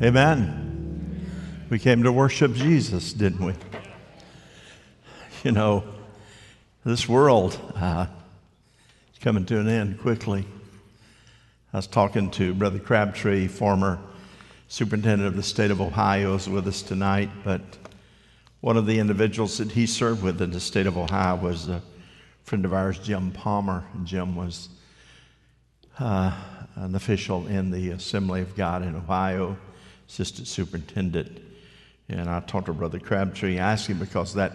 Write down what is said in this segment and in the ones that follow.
Amen. We came to worship Jesus, didn't we? You know, this world uh, is coming to an end quickly. I was talking to Brother Crabtree, former superintendent of the state of Ohio, is with us tonight. But one of the individuals that he served with in the state of Ohio was a friend of ours, Jim Palmer. And Jim was uh, an official in the Assembly of God in Ohio, assistant superintendent. And I talked to Brother Crabtree, I asked him because that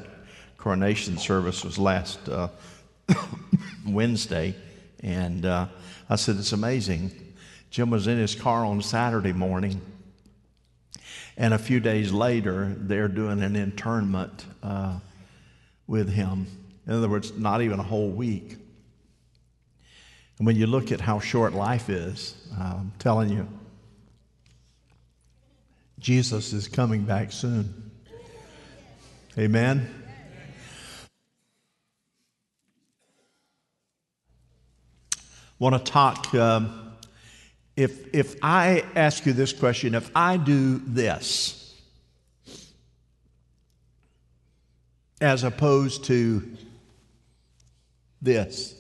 coronation service was last uh, Wednesday. And uh, I said, It's amazing. Jim was in his car on Saturday morning. And a few days later, they're doing an internment uh, with him. In other words, not even a whole week. And when you look at how short life is, I'm telling you, Jesus is coming back soon. Amen. Want to talk? Um, if if I ask you this question, if I do this, as opposed to this,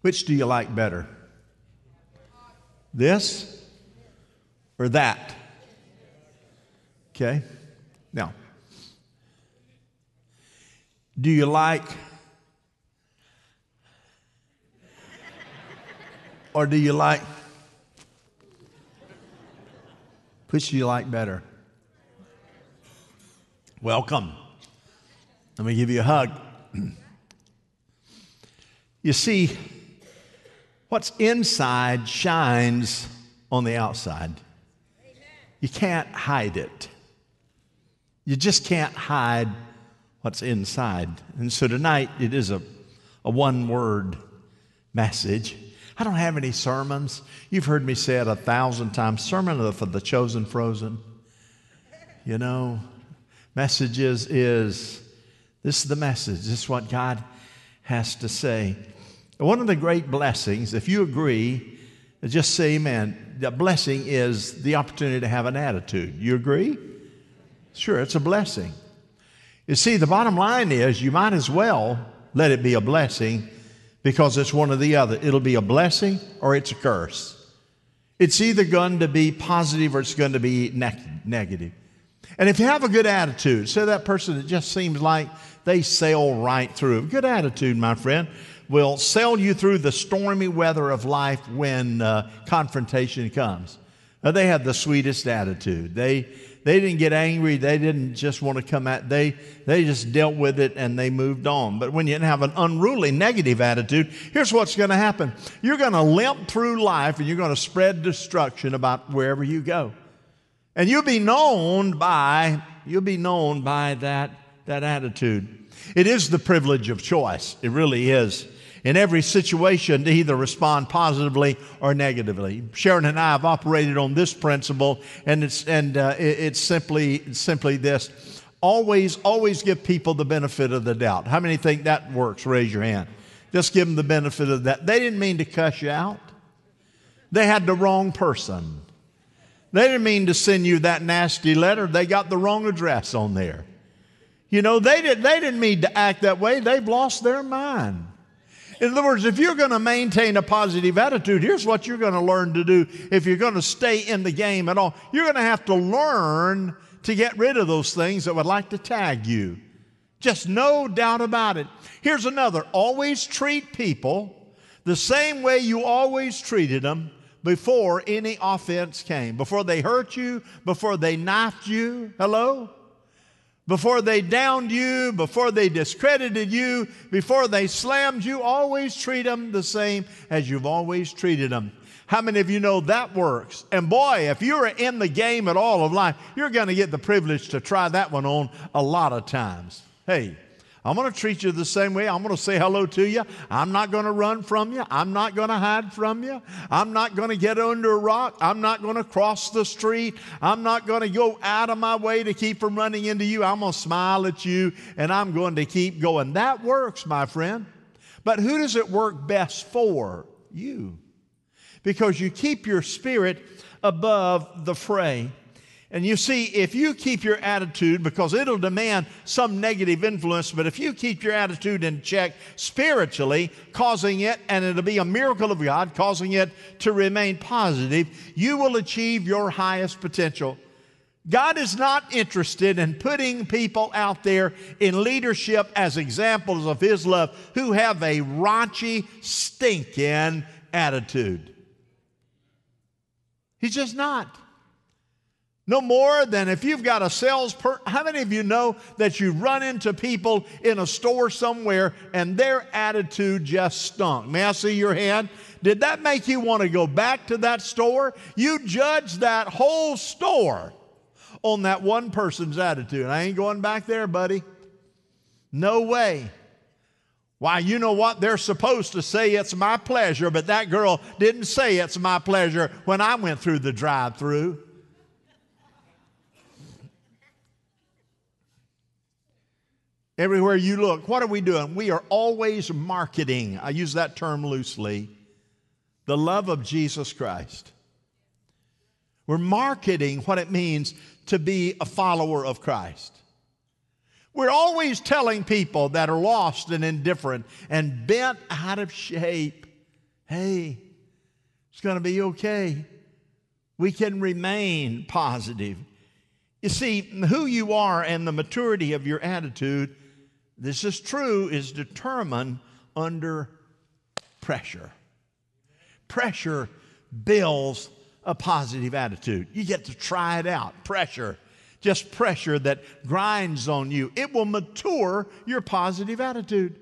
which do you like better? This or that? Okay? Now, do you like or do you like which do you like better? Welcome. Let me give you a hug. you see, What's inside shines on the outside. You can't hide it. You just can't hide what's inside. And so tonight it is a, a one word message. I don't have any sermons. You've heard me say it a thousand times sermon for the chosen frozen. You know, messages is this is the message. This is what God has to say. One of the great blessings, if you agree, just say amen. The blessing is the opportunity to have an attitude. You agree? Sure, it's a blessing. You see, the bottom line is you might as well let it be a blessing because it's one or the other. It'll be a blessing or it's a curse. It's either going to be positive or it's going to be ne- negative. And if you have a good attitude, say that person that just seems like they sail right through. Good attitude, my friend will sail you through the stormy weather of life when uh, confrontation comes. Uh, they have the sweetest attitude. They, they didn't get angry. They didn't just want to come at, they, they just dealt with it and they moved on. But when you have an unruly negative attitude, here's what's going to happen. You're going to limp through life and you're going to spread destruction about wherever you go. And you'll be known by, you'll be known by that, that attitude. It is the privilege of choice. It really is in every situation to either respond positively or negatively. Sharon and I have operated on this principle, and it's, and, uh, it, it's simply, simply this always, always give people the benefit of the doubt. How many think that works? Raise your hand. Just give them the benefit of that. They didn't mean to cuss you out, they had the wrong person. They didn't mean to send you that nasty letter, they got the wrong address on there. You know, they, did, they didn't mean to act that way, they've lost their mind. In other words, if you're going to maintain a positive attitude, here's what you're going to learn to do if you're going to stay in the game at all. You're going to have to learn to get rid of those things that would like to tag you. Just no doubt about it. Here's another always treat people the same way you always treated them before any offense came, before they hurt you, before they knifed you. Hello? Before they downed you, before they discredited you, before they slammed you, always treat them the same as you've always treated them. How many of you know that works? And boy, if you're in the game at all of life, you're going to get the privilege to try that one on a lot of times. Hey, I'm going to treat you the same way. I'm going to say hello to you. I'm not going to run from you. I'm not going to hide from you. I'm not going to get under a rock. I'm not going to cross the street. I'm not going to go out of my way to keep from running into you. I'm going to smile at you and I'm going to keep going. That works, my friend. But who does it work best for? You. Because you keep your spirit above the fray. And you see, if you keep your attitude, because it'll demand some negative influence, but if you keep your attitude in check spiritually, causing it, and it'll be a miracle of God, causing it to remain positive, you will achieve your highest potential. God is not interested in putting people out there in leadership as examples of His love who have a raunchy, stinking attitude. He's just not. No more than if you've got a salesperson. How many of you know that you run into people in a store somewhere and their attitude just stunk? May I see your hand? Did that make you want to go back to that store? You judge that whole store on that one person's attitude. I ain't going back there, buddy. No way. Why, you know what? They're supposed to say it's my pleasure, but that girl didn't say it's my pleasure when I went through the drive through. Everywhere you look, what are we doing? We are always marketing. I use that term loosely. The love of Jesus Christ. We're marketing what it means to be a follower of Christ. We're always telling people that are lost and indifferent and bent out of shape hey, it's going to be okay. We can remain positive. You see, who you are and the maturity of your attitude this is true, is determined under pressure. Pressure builds a positive attitude. You get to try it out. Pressure, just pressure that grinds on you. It will mature your positive attitude.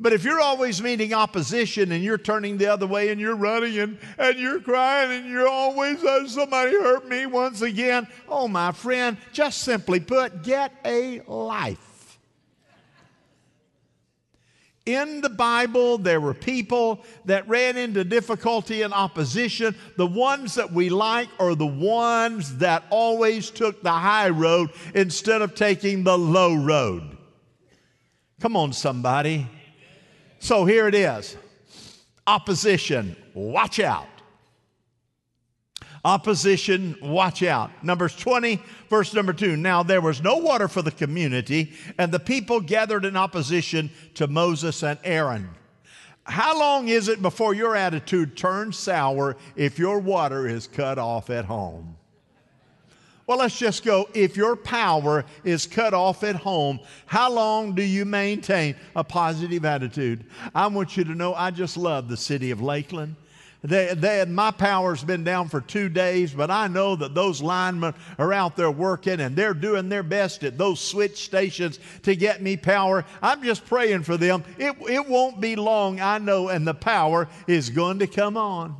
But if you're always meeting opposition and you're turning the other way and you're running and, and you're crying and you're always, oh, somebody hurt me once again, oh, my friend, just simply put, get a life. In the Bible, there were people that ran into difficulty and opposition. The ones that we like are the ones that always took the high road instead of taking the low road. Come on, somebody. So here it is opposition, watch out. Opposition, watch out. Numbers 20, verse number 2. Now there was no water for the community, and the people gathered in opposition to Moses and Aaron. How long is it before your attitude turns sour if your water is cut off at home? Well, let's just go. If your power is cut off at home, how long do you maintain a positive attitude? I want you to know I just love the city of Lakeland. They, they, my power's been down for two days, but I know that those linemen are out there working and they're doing their best at those switch stations to get me power. I'm just praying for them. It, it won't be long, I know, and the power is going to come on.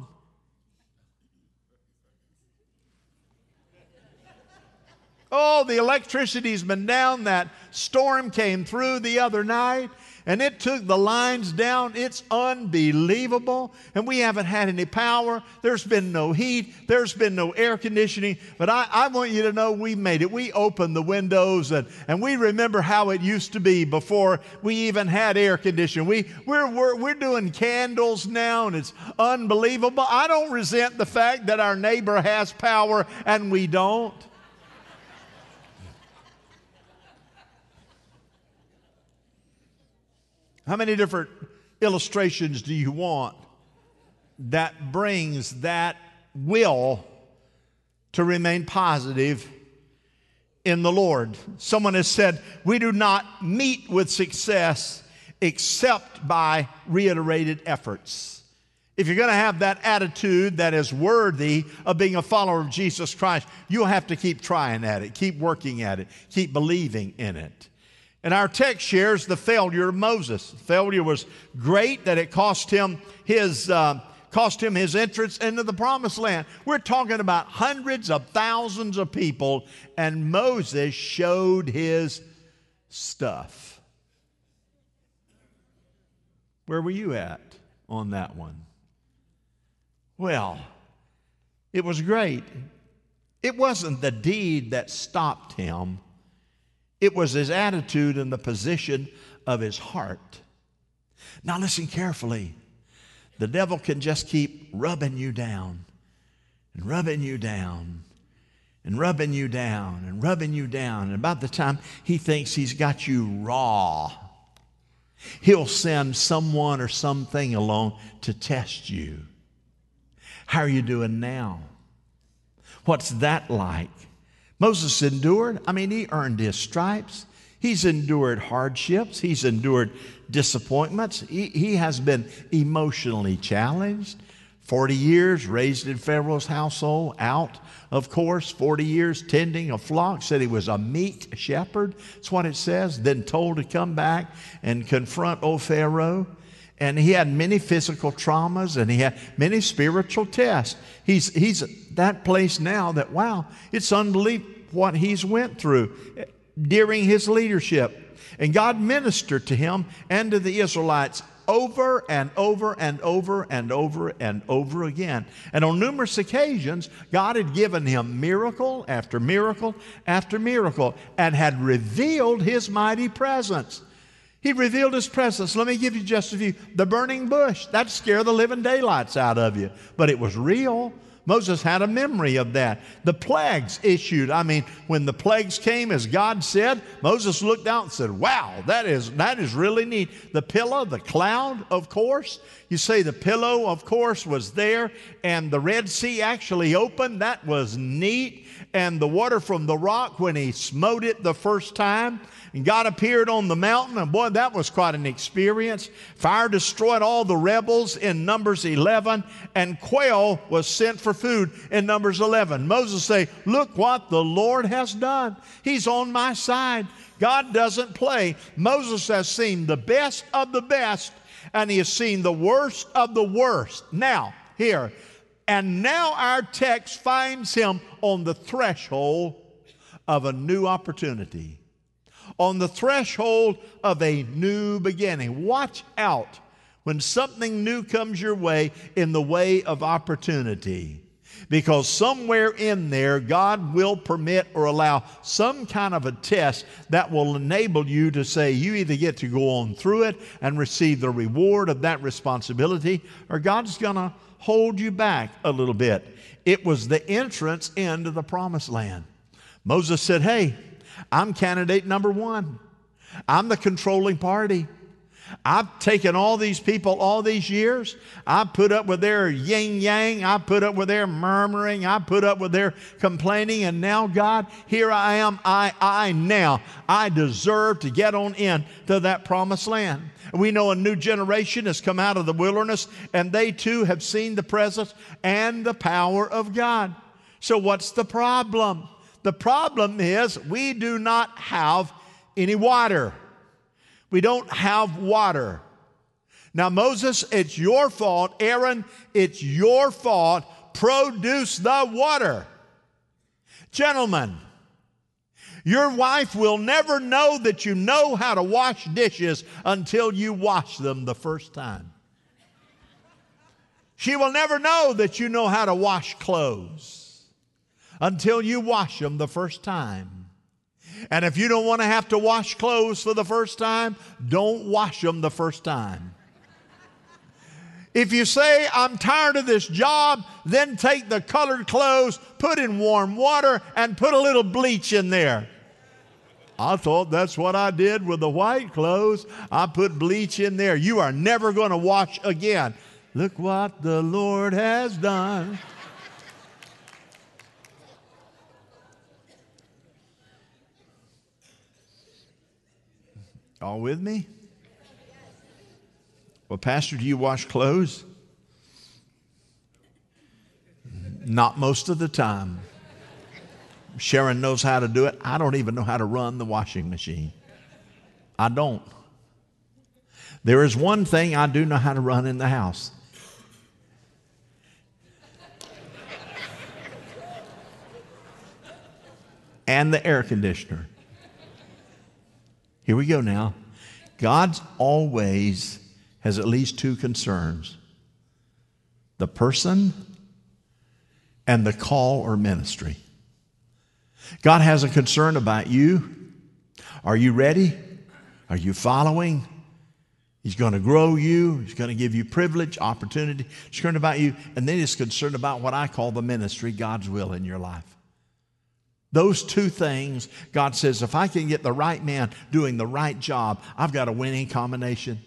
Oh, the electricity's been down. That storm came through the other night and it took the lines down. It's unbelievable. And we haven't had any power. There's been no heat. There's been no air conditioning. But I, I want you to know we made it. We opened the windows and, and we remember how it used to be before we even had air conditioning. We, we're, we're, we're doing candles now and it's unbelievable. I don't resent the fact that our neighbor has power and we don't. How many different illustrations do you want that brings that will to remain positive in the Lord? Someone has said, We do not meet with success except by reiterated efforts. If you're going to have that attitude that is worthy of being a follower of Jesus Christ, you'll have to keep trying at it, keep working at it, keep believing in it. And our text shares the failure of Moses. The failure was great that it cost him his. Uh, cost him his entrance into the promised land. We're talking about hundreds of thousands of people, and Moses showed his stuff. Where were you at on that one? Well, it was great. It wasn't the deed that stopped him, it was his attitude and the position of his heart. Now, listen carefully. The devil can just keep rubbing you down and rubbing you down and rubbing you down and rubbing you down. And about the time he thinks he's got you raw, he'll send someone or something along to test you. How are you doing now? What's that like? Moses endured. I mean, he earned his stripes. He's endured hardships. He's endured disappointments. He, he has been emotionally challenged. 40 years raised in Pharaoh's household, out, of course, 40 years tending a flock, said he was a meek shepherd. That's what it says. Then told to come back and confront old Pharaoh. And he had many physical traumas and he had many spiritual tests. He's, he's that place now that, wow, it's unbelievable what he's went through during his leadership. And God ministered to him and to the Israelites over and over and over and over and over again. And on numerous occasions, God had given him miracle after miracle after miracle and had revealed his mighty presence. He revealed his presence. Let me give you just a few. The burning bush, that scared the living daylights out of you, but it was real. Moses had a memory of that. The plagues issued. I mean, when the plagues came, as God said, Moses looked out and said, Wow, that is, that is really neat. The pillar, the cloud, of course. You say the pillow, of course, was there, and the Red Sea actually opened. That was neat. And the water from the rock, when he smote it the first time, and God appeared on the mountain, and boy, that was quite an experience. Fire destroyed all the rebels in Numbers 11, and quail was sent for food in Numbers 11. Moses say, "Look what the Lord has done. He's on my side. God doesn't play." Moses has seen the best of the best, and he has seen the worst of the worst. Now, here, and now our text finds him on the threshold of a new opportunity on the threshold of a new beginning. Watch out when something new comes your way in the way of opportunity. Because somewhere in there, God will permit or allow some kind of a test that will enable you to say you either get to go on through it and receive the reward of that responsibility, or God's going to hold you back a little bit. It was the entrance into the promised land. Moses said, Hey, I'm candidate number one. I'm the controlling party. I've taken all these people all these years. I put up with their yin yang. I put up with their murmuring. I put up with their complaining. And now, God, here I am. I, I now, I deserve to get on in to that promised land. We know a new generation has come out of the wilderness, and they too have seen the presence and the power of God. So, what's the problem? The problem is we do not have any water. We don't have water. Now, Moses, it's your fault. Aaron, it's your fault. Produce the water. Gentlemen, your wife will never know that you know how to wash dishes until you wash them the first time. She will never know that you know how to wash clothes until you wash them the first time. And if you don't want to have to wash clothes for the first time, don't wash them the first time. If you say, I'm tired of this job, then take the colored clothes, put in warm water, and put a little bleach in there. I thought that's what I did with the white clothes. I put bleach in there. You are never going to wash again. Look what the Lord has done. All with me? Well, Pastor, do you wash clothes? Not most of the time. Sharon knows how to do it. I don't even know how to run the washing machine. I don't. There is one thing I do know how to run in the house. and the air conditioner. Here we go now. God always has at least two concerns the person and the call or ministry. God has a concern about you. Are you ready? Are you following? He's going to grow you. He's going to give you privilege, opportunity. He's concerned about you. And then he's concerned about what I call the ministry, God's will in your life. Those two things, God says, if I can get the right man doing the right job, I've got a winning combination.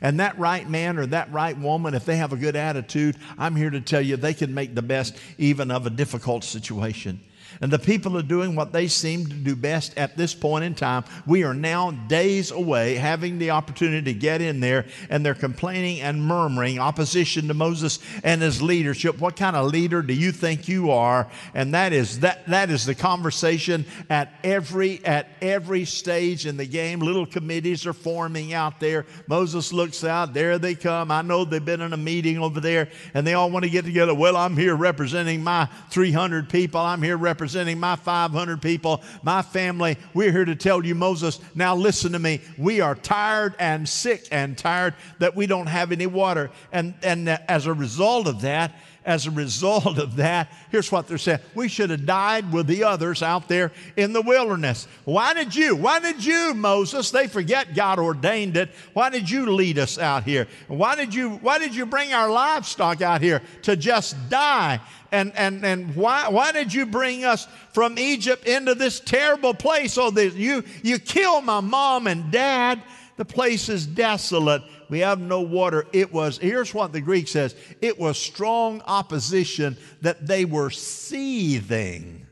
And that right man or that right woman, if they have a good attitude, I'm here to tell you they can make the best even of a difficult situation. And the people are doing what they seem to do best at this point in time. We are now days away having the opportunity to get in there, and they're complaining and murmuring opposition to Moses and his leadership. What kind of leader do you think you are? And that is that that is the conversation at every at every stage in the game. Little committees are forming out there. Moses looks out, there they come. I know they've been in a meeting over there, and they all want to get together. Well, I'm here representing my 300 people. I'm here representing representing my 500 people, my family. We're here to tell you, Moses, now listen to me. We are tired and sick and tired that we don't have any water. And, and as a result of that, as a result of that, here's what they're saying. We should have died with the others out there in the wilderness. Why did you? Why did you, Moses? They forget God ordained it. Why did you lead us out here? Why did you, why did you bring our livestock out here to just die? and, and, and why, why did you bring us from Egypt into this terrible place? Oh, that you, you killed my mom and dad. The place is desolate. We have no water. It was, here's what the Greek says it was strong opposition that they were seething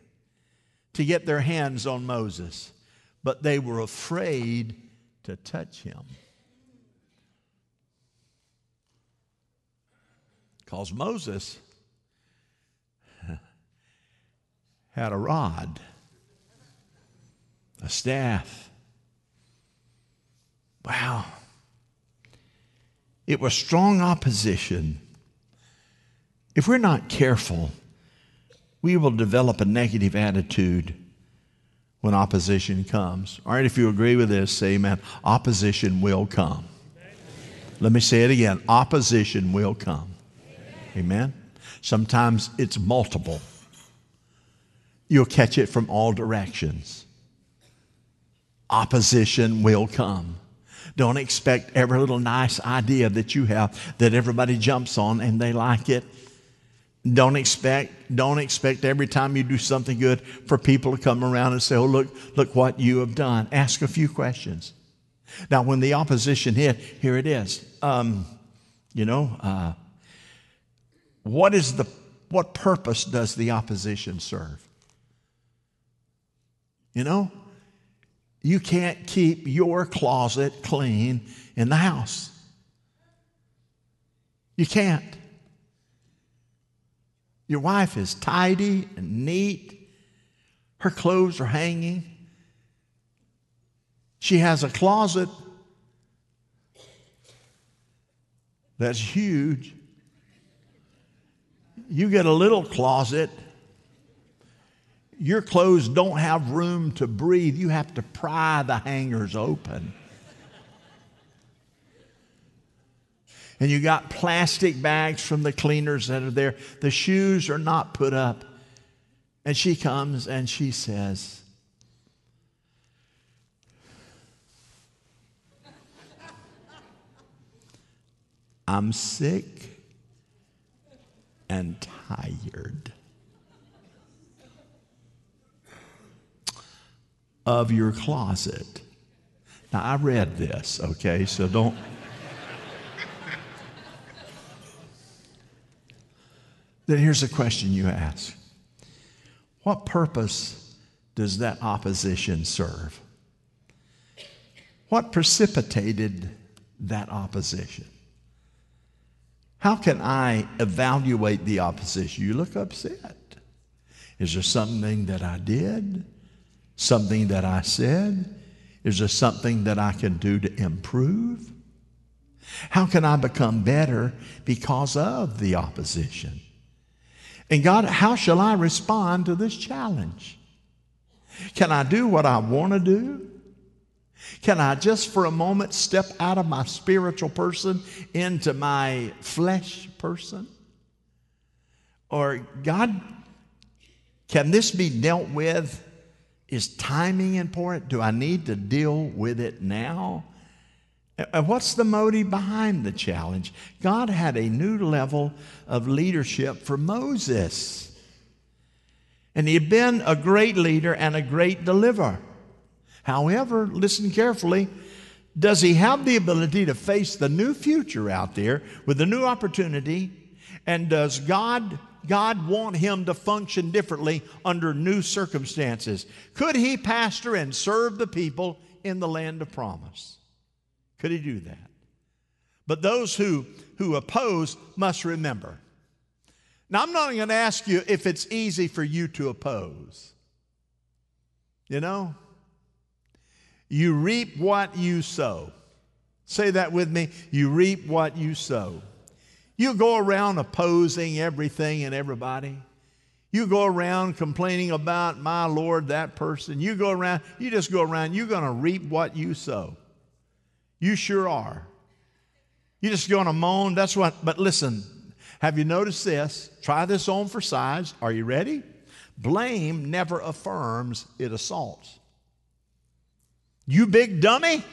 to get their hands on Moses, but they were afraid to touch him. Because Moses had a rod, a staff. Wow. It was strong opposition. If we're not careful, we will develop a negative attitude when opposition comes. All right, if you agree with this, say amen. Opposition will come. Let me say it again opposition will come. Amen. Sometimes it's multiple you'll catch it from all directions. Opposition will come. Don't expect every little nice idea that you have that everybody jumps on and they like it. Don't expect, don't expect every time you do something good for people to come around and say, Oh, look, look what you have done. Ask a few questions. Now, when the opposition hit, here it is. Um, you know, uh, what is the what purpose does the opposition serve? You know, you can't keep your closet clean in the house. You can't. Your wife is tidy and neat. Her clothes are hanging. She has a closet that's huge. You get a little closet your clothes don't have room to breathe. You have to pry the hangers open. and you got plastic bags from the cleaners that are there. The shoes are not put up. And she comes and she says, I'm sick and tired. Of your closet. Now, I read this, okay, so don't. then here's a question you ask What purpose does that opposition serve? What precipitated that opposition? How can I evaluate the opposition? You look upset. Is there something that I did? Something that I said? Is there something that I can do to improve? How can I become better because of the opposition? And God, how shall I respond to this challenge? Can I do what I want to do? Can I just for a moment step out of my spiritual person into my flesh person? Or, God, can this be dealt with is timing important? Do I need to deal with it now? What's the motive behind the challenge? God had a new level of leadership for Moses. And he had been a great leader and a great deliverer. However, listen carefully, does he have the ability to face the new future out there with a new opportunity? And does God God want him to function differently under new circumstances? Could he pastor and serve the people in the land of promise? Could he do that? But those who, who oppose must remember. Now, I'm not going to ask you if it's easy for you to oppose. You know? You reap what you sow. Say that with me. You reap what you sow. You go around opposing everything and everybody. You go around complaining about my Lord, that person. You go around, you just go around, you're going to reap what you sow. You sure are. You're just going to moan. That's what, but listen, have you noticed this? Try this on for size. Are you ready? Blame never affirms, it assaults. You big dummy?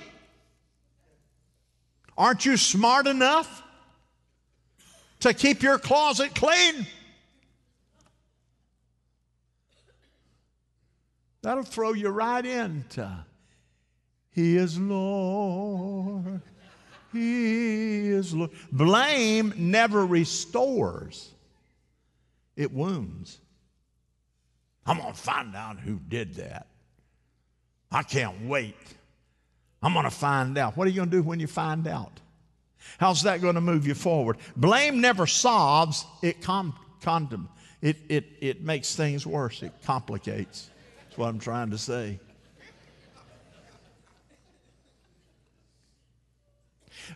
Aren't you smart enough? To keep your closet clean. That'll throw you right into He is Lord. He is Lord. Blame never restores, it wounds. I'm going to find out who did that. I can't wait. I'm going to find out. What are you going to do when you find out? How's that going to move you forward? Blame never solves, it, com- it, it, it makes things worse, it complicates. That's what I'm trying to say.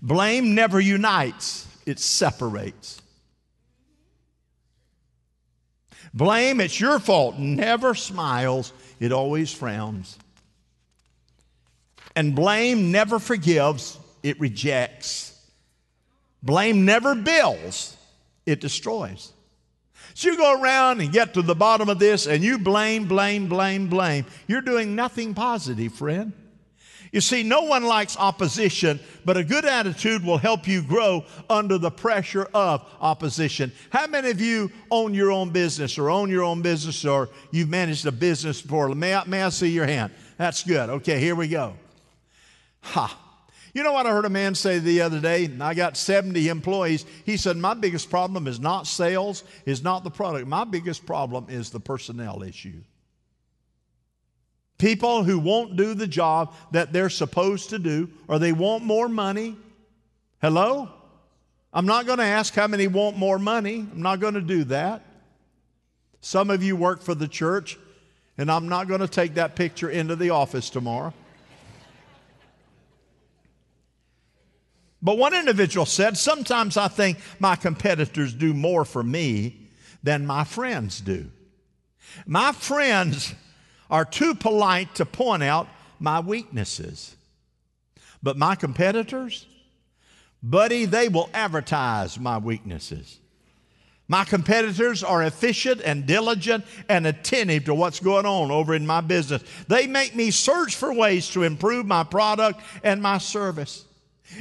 Blame never unites, it separates. Blame, it's your fault, never smiles, it always frowns. And blame never forgives, it rejects. Blame never builds, it destroys. So you go around and get to the bottom of this and you blame, blame, blame, blame. You're doing nothing positive, friend. You see, no one likes opposition, but a good attitude will help you grow under the pressure of opposition. How many of you own your own business or own your own business or you've managed a business before? May I, may I see your hand? That's good. Okay, here we go. Ha. You know what I heard a man say the other day? I got 70 employees. He said, My biggest problem is not sales, is not the product. My biggest problem is the personnel issue. People who won't do the job that they're supposed to do, or they want more money. Hello? I'm not going to ask how many want more money. I'm not going to do that. Some of you work for the church, and I'm not going to take that picture into the office tomorrow. But one individual said, Sometimes I think my competitors do more for me than my friends do. My friends are too polite to point out my weaknesses. But my competitors, buddy, they will advertise my weaknesses. My competitors are efficient and diligent and attentive to what's going on over in my business. They make me search for ways to improve my product and my service.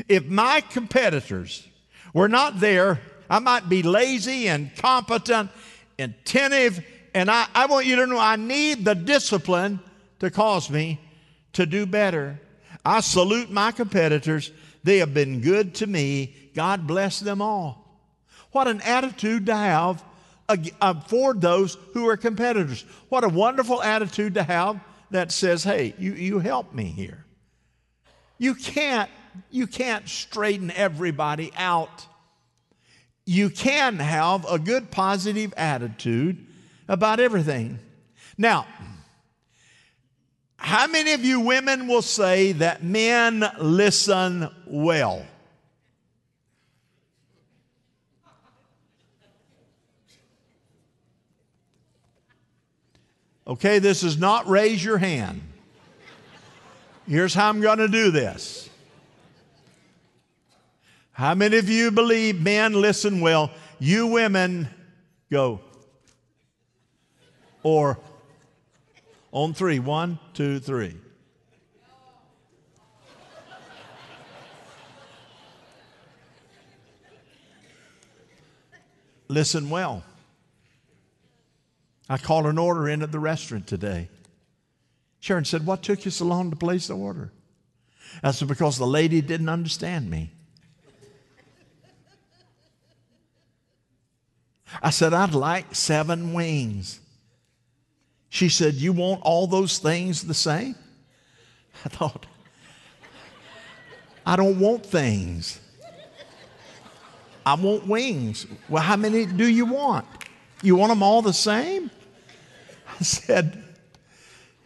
If my competitors were not there, I might be lazy and competent, attentive, and I, I want you to know I need the discipline to cause me to do better. I salute my competitors. They have been good to me. God bless them all. What an attitude to have uh, for those who are competitors. What a wonderful attitude to have that says, hey, you, you help me here. You can't you can't straighten everybody out. You can have a good positive attitude about everything. Now, how many of you women will say that men listen well? Okay, this is not raise your hand. Here's how I'm going to do this. How many of you believe men listen well? You women go. Or on three. One, two, three. Listen well. I called an order in at the restaurant today. Sharon said, What took you so long to place the order? I said, Because the lady didn't understand me. I said, I'd like seven wings. She said, You want all those things the same? I thought, I don't want things. I want wings. Well, how many do you want? You want them all the same? I said,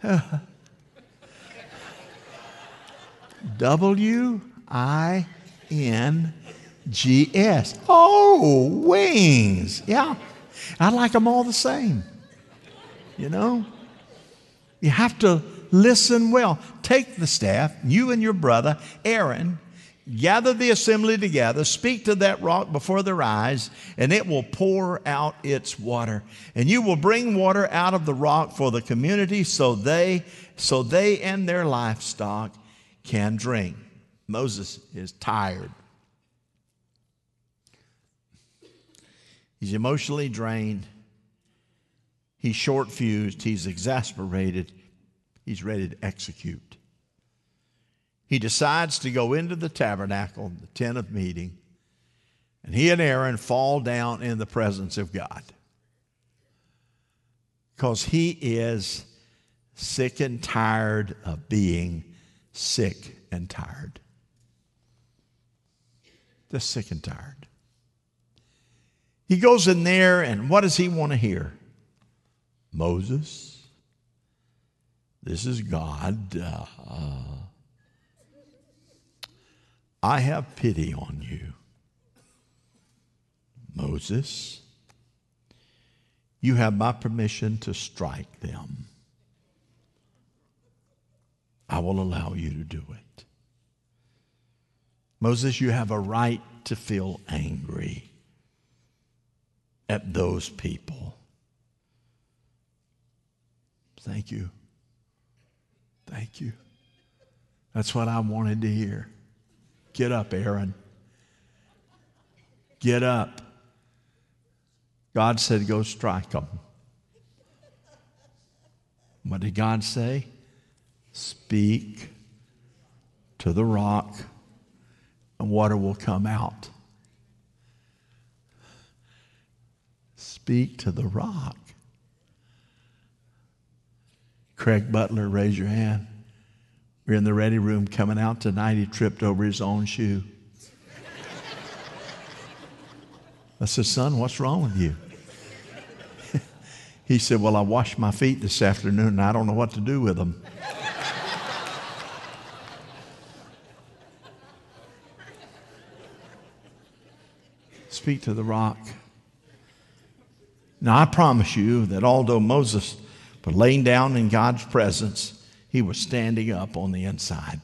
uh, W I N G S. Oh, wings. Yeah. I like them all the same. You know? You have to listen well. Take the staff, you and your brother, Aaron, gather the assembly together, speak to that rock before their eyes, and it will pour out its water. And you will bring water out of the rock for the community so they so they and their livestock can drink. Moses is tired. He's emotionally drained. He's short fused. He's exasperated. He's ready to execute. He decides to go into the tabernacle, the tent of meeting, and he and Aaron fall down in the presence of God. Because he is sick and tired of being sick and tired. Just sick and tired. He goes in there, and what does he want to hear? Moses, this is God. Uh, I have pity on you. Moses, you have my permission to strike them. I will allow you to do it. Moses, you have a right to feel angry at those people. Thank you. Thank you. That's what I wanted to hear. Get up, Aaron. Get up. God said, Go strike them. What did God say? Speak to the rock, and water will come out. Speak to the rock. Craig Butler, raise your hand. We're in the ready room coming out tonight. He tripped over his own shoe. I said, Son, what's wrong with you? he said, Well, I washed my feet this afternoon and I don't know what to do with them. Speak to the rock. Now, I promise you that although Moses was laying down in God's presence, he was standing up on the inside,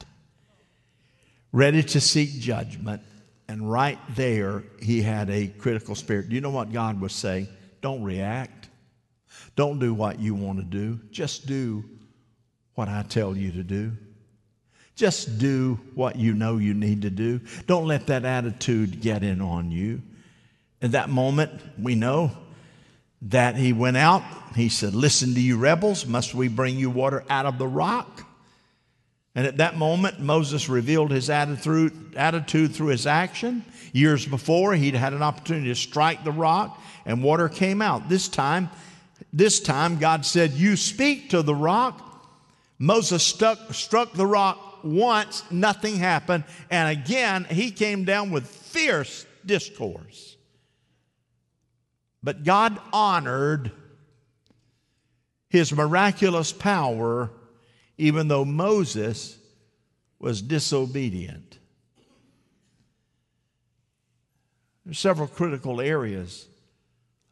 ready to seek judgment. And right there, he had a critical spirit. Do you know what God was saying? Don't react. Don't do what you want to do. Just do what I tell you to do. Just do what you know you need to do. Don't let that attitude get in on you. At that moment, we know that he went out. He said, Listen to you rebels, must we bring you water out of the rock? And at that moment, Moses revealed his attitude, through his action. Years before, he'd had an opportunity to strike the rock, and water came out. This time, this time, God said, You speak to the rock. Moses stuck, struck the rock once, nothing happened. And again, he came down with fierce discourse. But God honored his miraculous power even though Moses was disobedient. There are several critical areas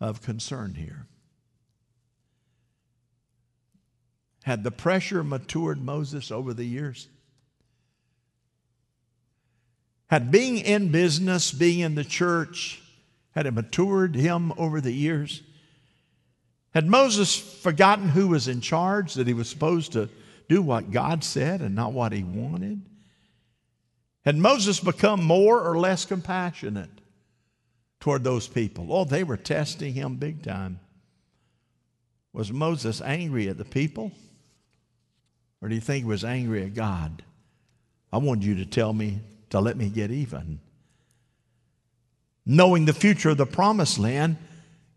of concern here. Had the pressure matured Moses over the years? Had being in business, being in the church, had it matured him over the years? Had Moses forgotten who was in charge, that he was supposed to do what God said and not what he wanted? Had Moses become more or less compassionate toward those people? Oh, they were testing him big time. Was Moses angry at the people? Or do you think he was angry at God? I wanted you to tell me to let me get even. Knowing the future of the promised land,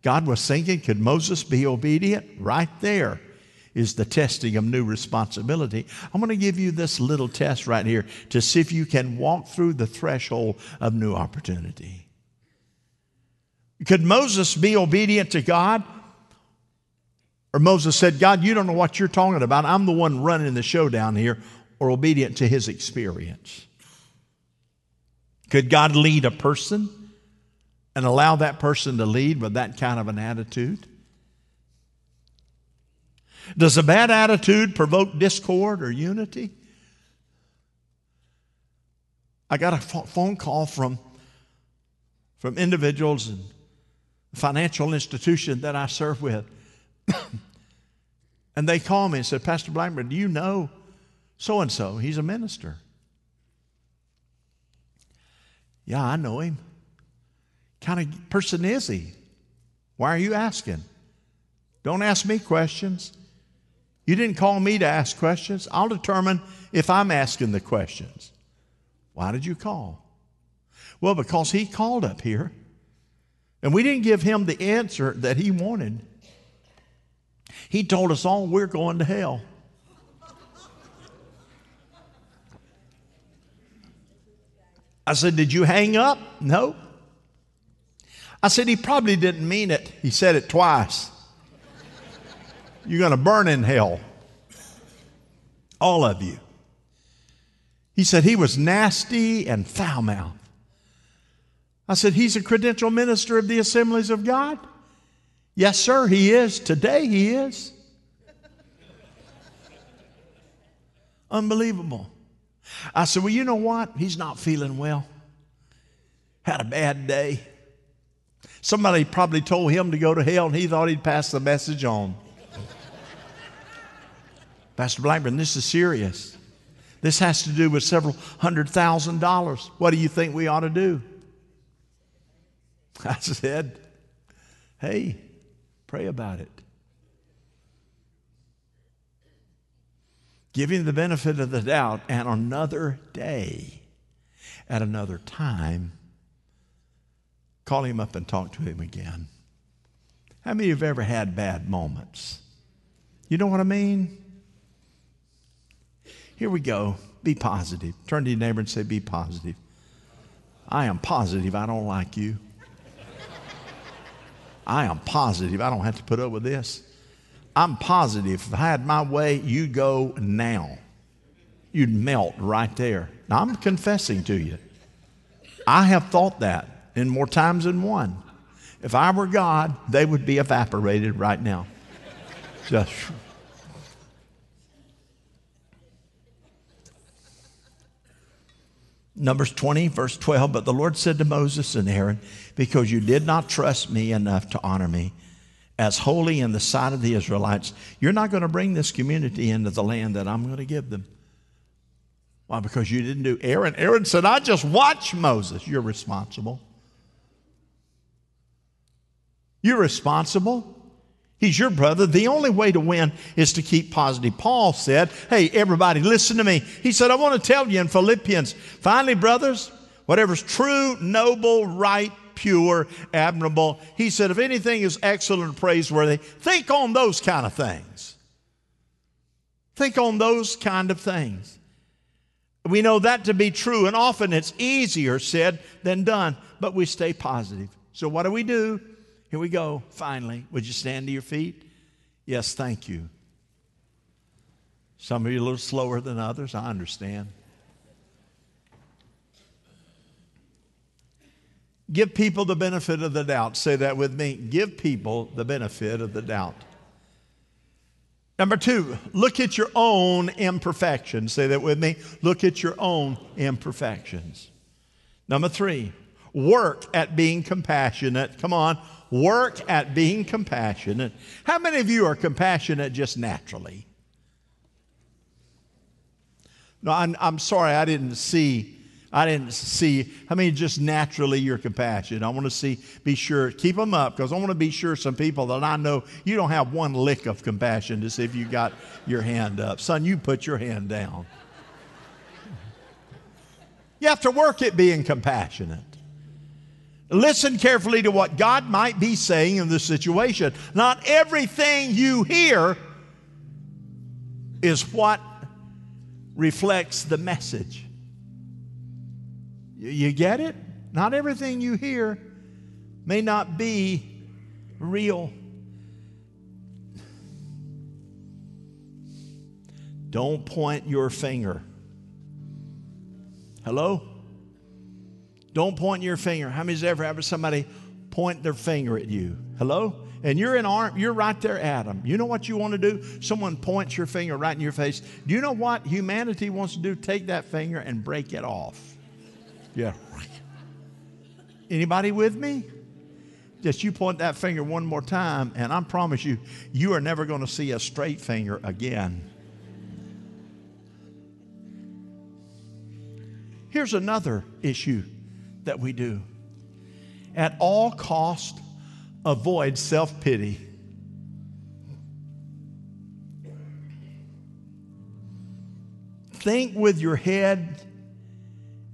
God was thinking, could Moses be obedient? Right there is the testing of new responsibility. I'm going to give you this little test right here to see if you can walk through the threshold of new opportunity. Could Moses be obedient to God? Or Moses said, God, you don't know what you're talking about. I'm the one running the show down here, or obedient to his experience. Could God lead a person and allow that person to lead with that kind of an attitude? Does a bad attitude provoke discord or unity? I got a phone call from, from individuals and financial institution that I serve with. and they called me and said, Pastor Blackburn, do you know so and so? He's a minister. Yeah, I know him. Kind of person is he? Why are you asking? Don't ask me questions. You didn't call me to ask questions. I'll determine if I'm asking the questions. Why did you call? Well, because he called up here and we didn't give him the answer that he wanted. He told us all we're going to hell. I said, Did you hang up? No. I said, He probably didn't mean it. He said it twice. You're going to burn in hell. All of you. He said he was nasty and foul mouthed. I said, He's a credential minister of the assemblies of God? Yes, sir, he is. Today he is. Unbelievable. I said, Well, you know what? He's not feeling well. Had a bad day. Somebody probably told him to go to hell and he thought he'd pass the message on. Pastor Blackburn, this is serious. This has to do with several hundred thousand dollars. What do you think we ought to do? I said, hey, pray about it. Give him the benefit of the doubt, and another day, at another time, call him up and talk to him again. How many of you have ever had bad moments? You know what I mean? Here we go. Be positive. Turn to your neighbor and say, Be positive. I am positive I don't like you. I am positive I don't have to put up with this. I'm positive if I had my way, you'd go now. You'd melt right there. Now, I'm confessing to you. I have thought that in more times than one. If I were God, they would be evaporated right now. Just Numbers 20, verse 12. But the Lord said to Moses and Aaron, Because you did not trust me enough to honor me as holy in the sight of the Israelites, you're not going to bring this community into the land that I'm going to give them. Why? Because you didn't do Aaron. Aaron said, I just watch Moses. You're responsible. You're responsible. He's your brother. The only way to win is to keep positive. Paul said, Hey, everybody, listen to me. He said, I want to tell you in Philippians, finally, brothers, whatever's true, noble, right, pure, admirable, he said, if anything is excellent praiseworthy, think on those kind of things. Think on those kind of things. We know that to be true, and often it's easier said than done, but we stay positive. So, what do we do? Here we go, finally. Would you stand to your feet? Yes, thank you. Some of you a little slower than others, I understand. Give people the benefit of the doubt. Say that with me. Give people the benefit of the doubt. Number two, look at your own imperfections. Say that with me. Look at your own imperfections. Number three, work at being compassionate. Come on, Work at being compassionate. How many of you are compassionate just naturally? No, I'm, I'm sorry I didn't see I didn't see, I mean, just naturally you're compassionate. I want to see, be sure, keep them up because I want to be sure some people that I know you don't have one lick of compassion to see if you got your hand up. Son, you put your hand down. You have to work at being compassionate. Listen carefully to what God might be saying in this situation. Not everything you hear is what reflects the message. You get it? Not everything you hear may not be real. Don't point your finger. Hello? Don't point your finger. How many's ever had somebody point their finger at you? Hello? And you're in arm, you're right there at them. You know what you want to do? Someone points your finger right in your face. Do you know what humanity wants to do? Take that finger and break it off. Yeah. Anybody with me? Just you point that finger one more time, and I promise you, you are never going to see a straight finger again. Here's another issue that we do. At all cost, avoid self-pity. Think with your head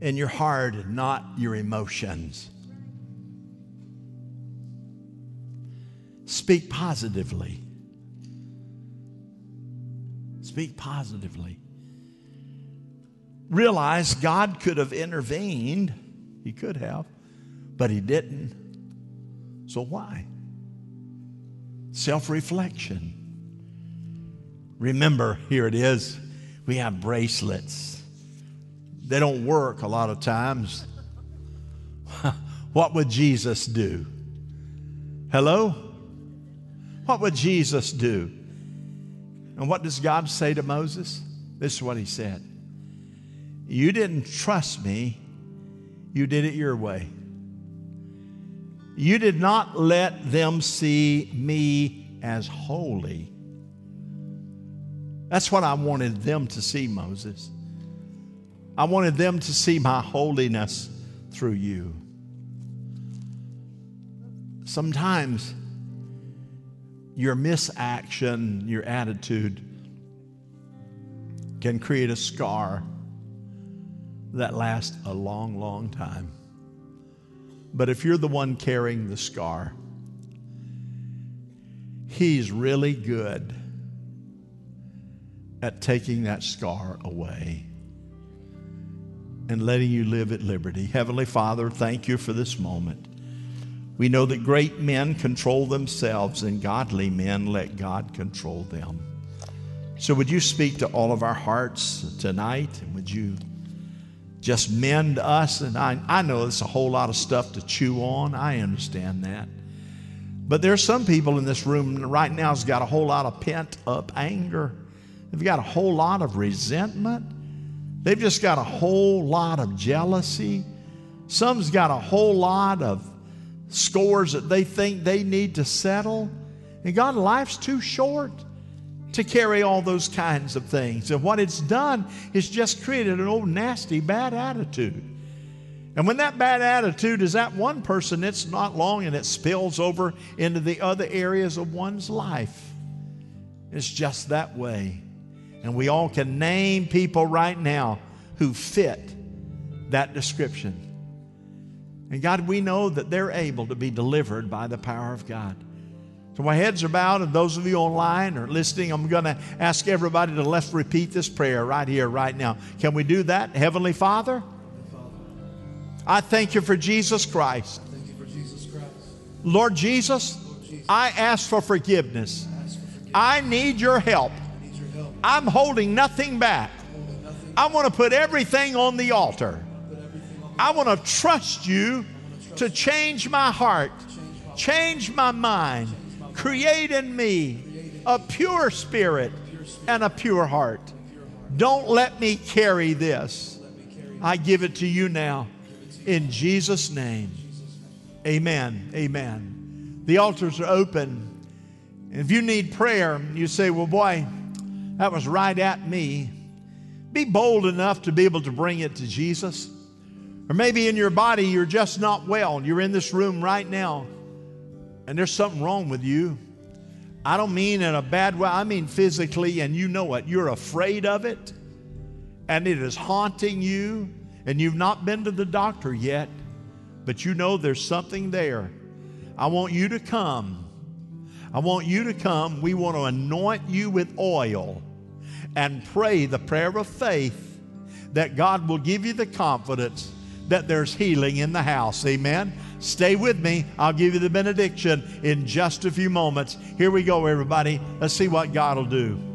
and your heart not your emotions. Speak positively. Speak positively. Realize God could have intervened he could have, but he didn't. So why? Self reflection. Remember, here it is. We have bracelets. They don't work a lot of times. what would Jesus do? Hello? What would Jesus do? And what does God say to Moses? This is what he said You didn't trust me you did it your way. You did not let them see me as holy. That's what I wanted them to see, Moses. I wanted them to see my holiness through you. Sometimes your misaction, your attitude can create a scar that lasts a long, long time. But if you're the one carrying the scar, He's really good at taking that scar away and letting you live at liberty. Heavenly Father, thank you for this moment. We know that great men control themselves and godly men let God control them. So, would you speak to all of our hearts tonight? And would you just mend us. And I, I know it's a whole lot of stuff to chew on. I understand that. But there's some people in this room right now who's got a whole lot of pent up anger. They've got a whole lot of resentment. They've just got a whole lot of jealousy. Some's got a whole lot of scores that they think they need to settle. And God, life's too short to carry all those kinds of things. And what it's done is just created an old nasty bad attitude. And when that bad attitude is at one person, it's not long and it spills over into the other areas of one's life. It's just that way. And we all can name people right now who fit that description. And God, we know that they're able to be delivered by the power of God. So my heads are bowed, and those of you online or listening, I'm going to ask everybody to let's repeat this prayer right here, right now. Can we do that? Heavenly Father, I thank you for Jesus Christ. Lord Jesus, I ask for forgiveness. I need your help. I'm holding nothing back. I want to put everything on the altar. I want to trust you to change my heart, change my mind Create in me a pure spirit and a pure heart. Don't let me carry this. I give it to you now. In Jesus' name. Amen. Amen. The altars are open. If you need prayer, you say, Well, boy, that was right at me. Be bold enough to be able to bring it to Jesus. Or maybe in your body you're just not well. You're in this room right now and there's something wrong with you. I don't mean in a bad way, I mean physically, and you know it. You're afraid of it, and it is haunting you, and you've not been to the doctor yet, but you know there's something there. I want you to come. I want you to come. We want to anoint you with oil and pray the prayer of faith that God will give you the confidence that there's healing in the house. Amen. Stay with me. I'll give you the benediction in just a few moments. Here we go, everybody. Let's see what God will do.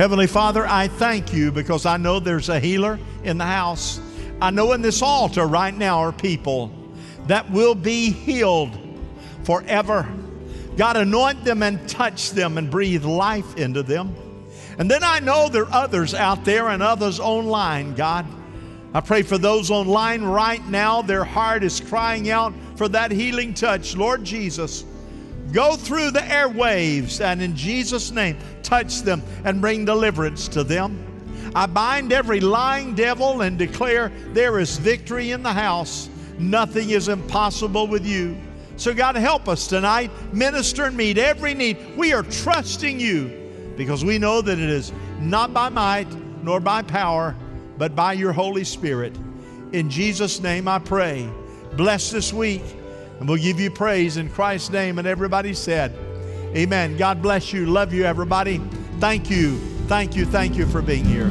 Heavenly Father, I thank you because I know there's a healer in the house. I know in this altar right now are people that will be healed forever. God, anoint them and touch them and breathe life into them. And then I know there are others out there and others online, God. I pray for those online right now. Their heart is crying out for that healing touch. Lord Jesus, go through the airwaves and in Jesus' name, touch them and bring deliverance to them. I bind every lying devil and declare there is victory in the house. Nothing is impossible with you. So, God, help us tonight. Minister and meet every need. We are trusting you because we know that it is not by might nor by power, but by your Holy Spirit. In Jesus' name I pray. Bless this week, and we'll give you praise in Christ's name. And everybody said, Amen. God bless you. Love you, everybody. Thank you. Thank you. Thank you for being here.